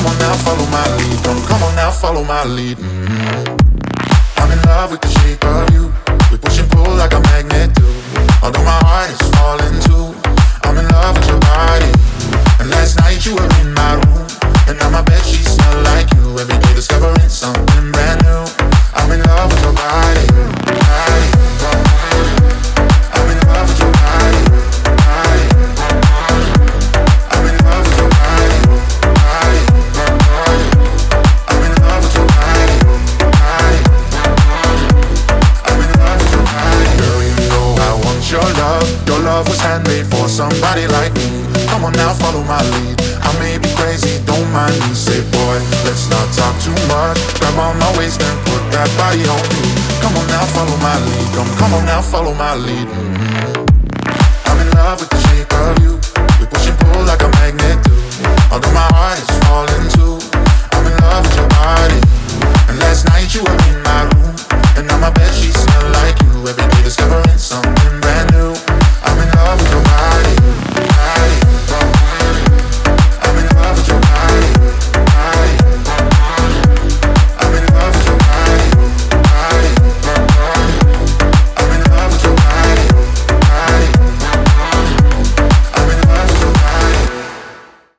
Come on now, follow my lead. Come, come on now, follow my lead. Mm-hmm. I'm in love with the shape of you. We push and pull like a magnet do. Although my heart is falling too. I'm in love with your body. And last night you were in my room. Somebody like me. Come on now, follow my lead. I may be crazy, don't mind me. Say, boy, let's not talk too much. Grab on my waist and put that body on me. Come on now, follow my lead. Come, come on now, follow my lead. Mm-hmm. I'm in love with you.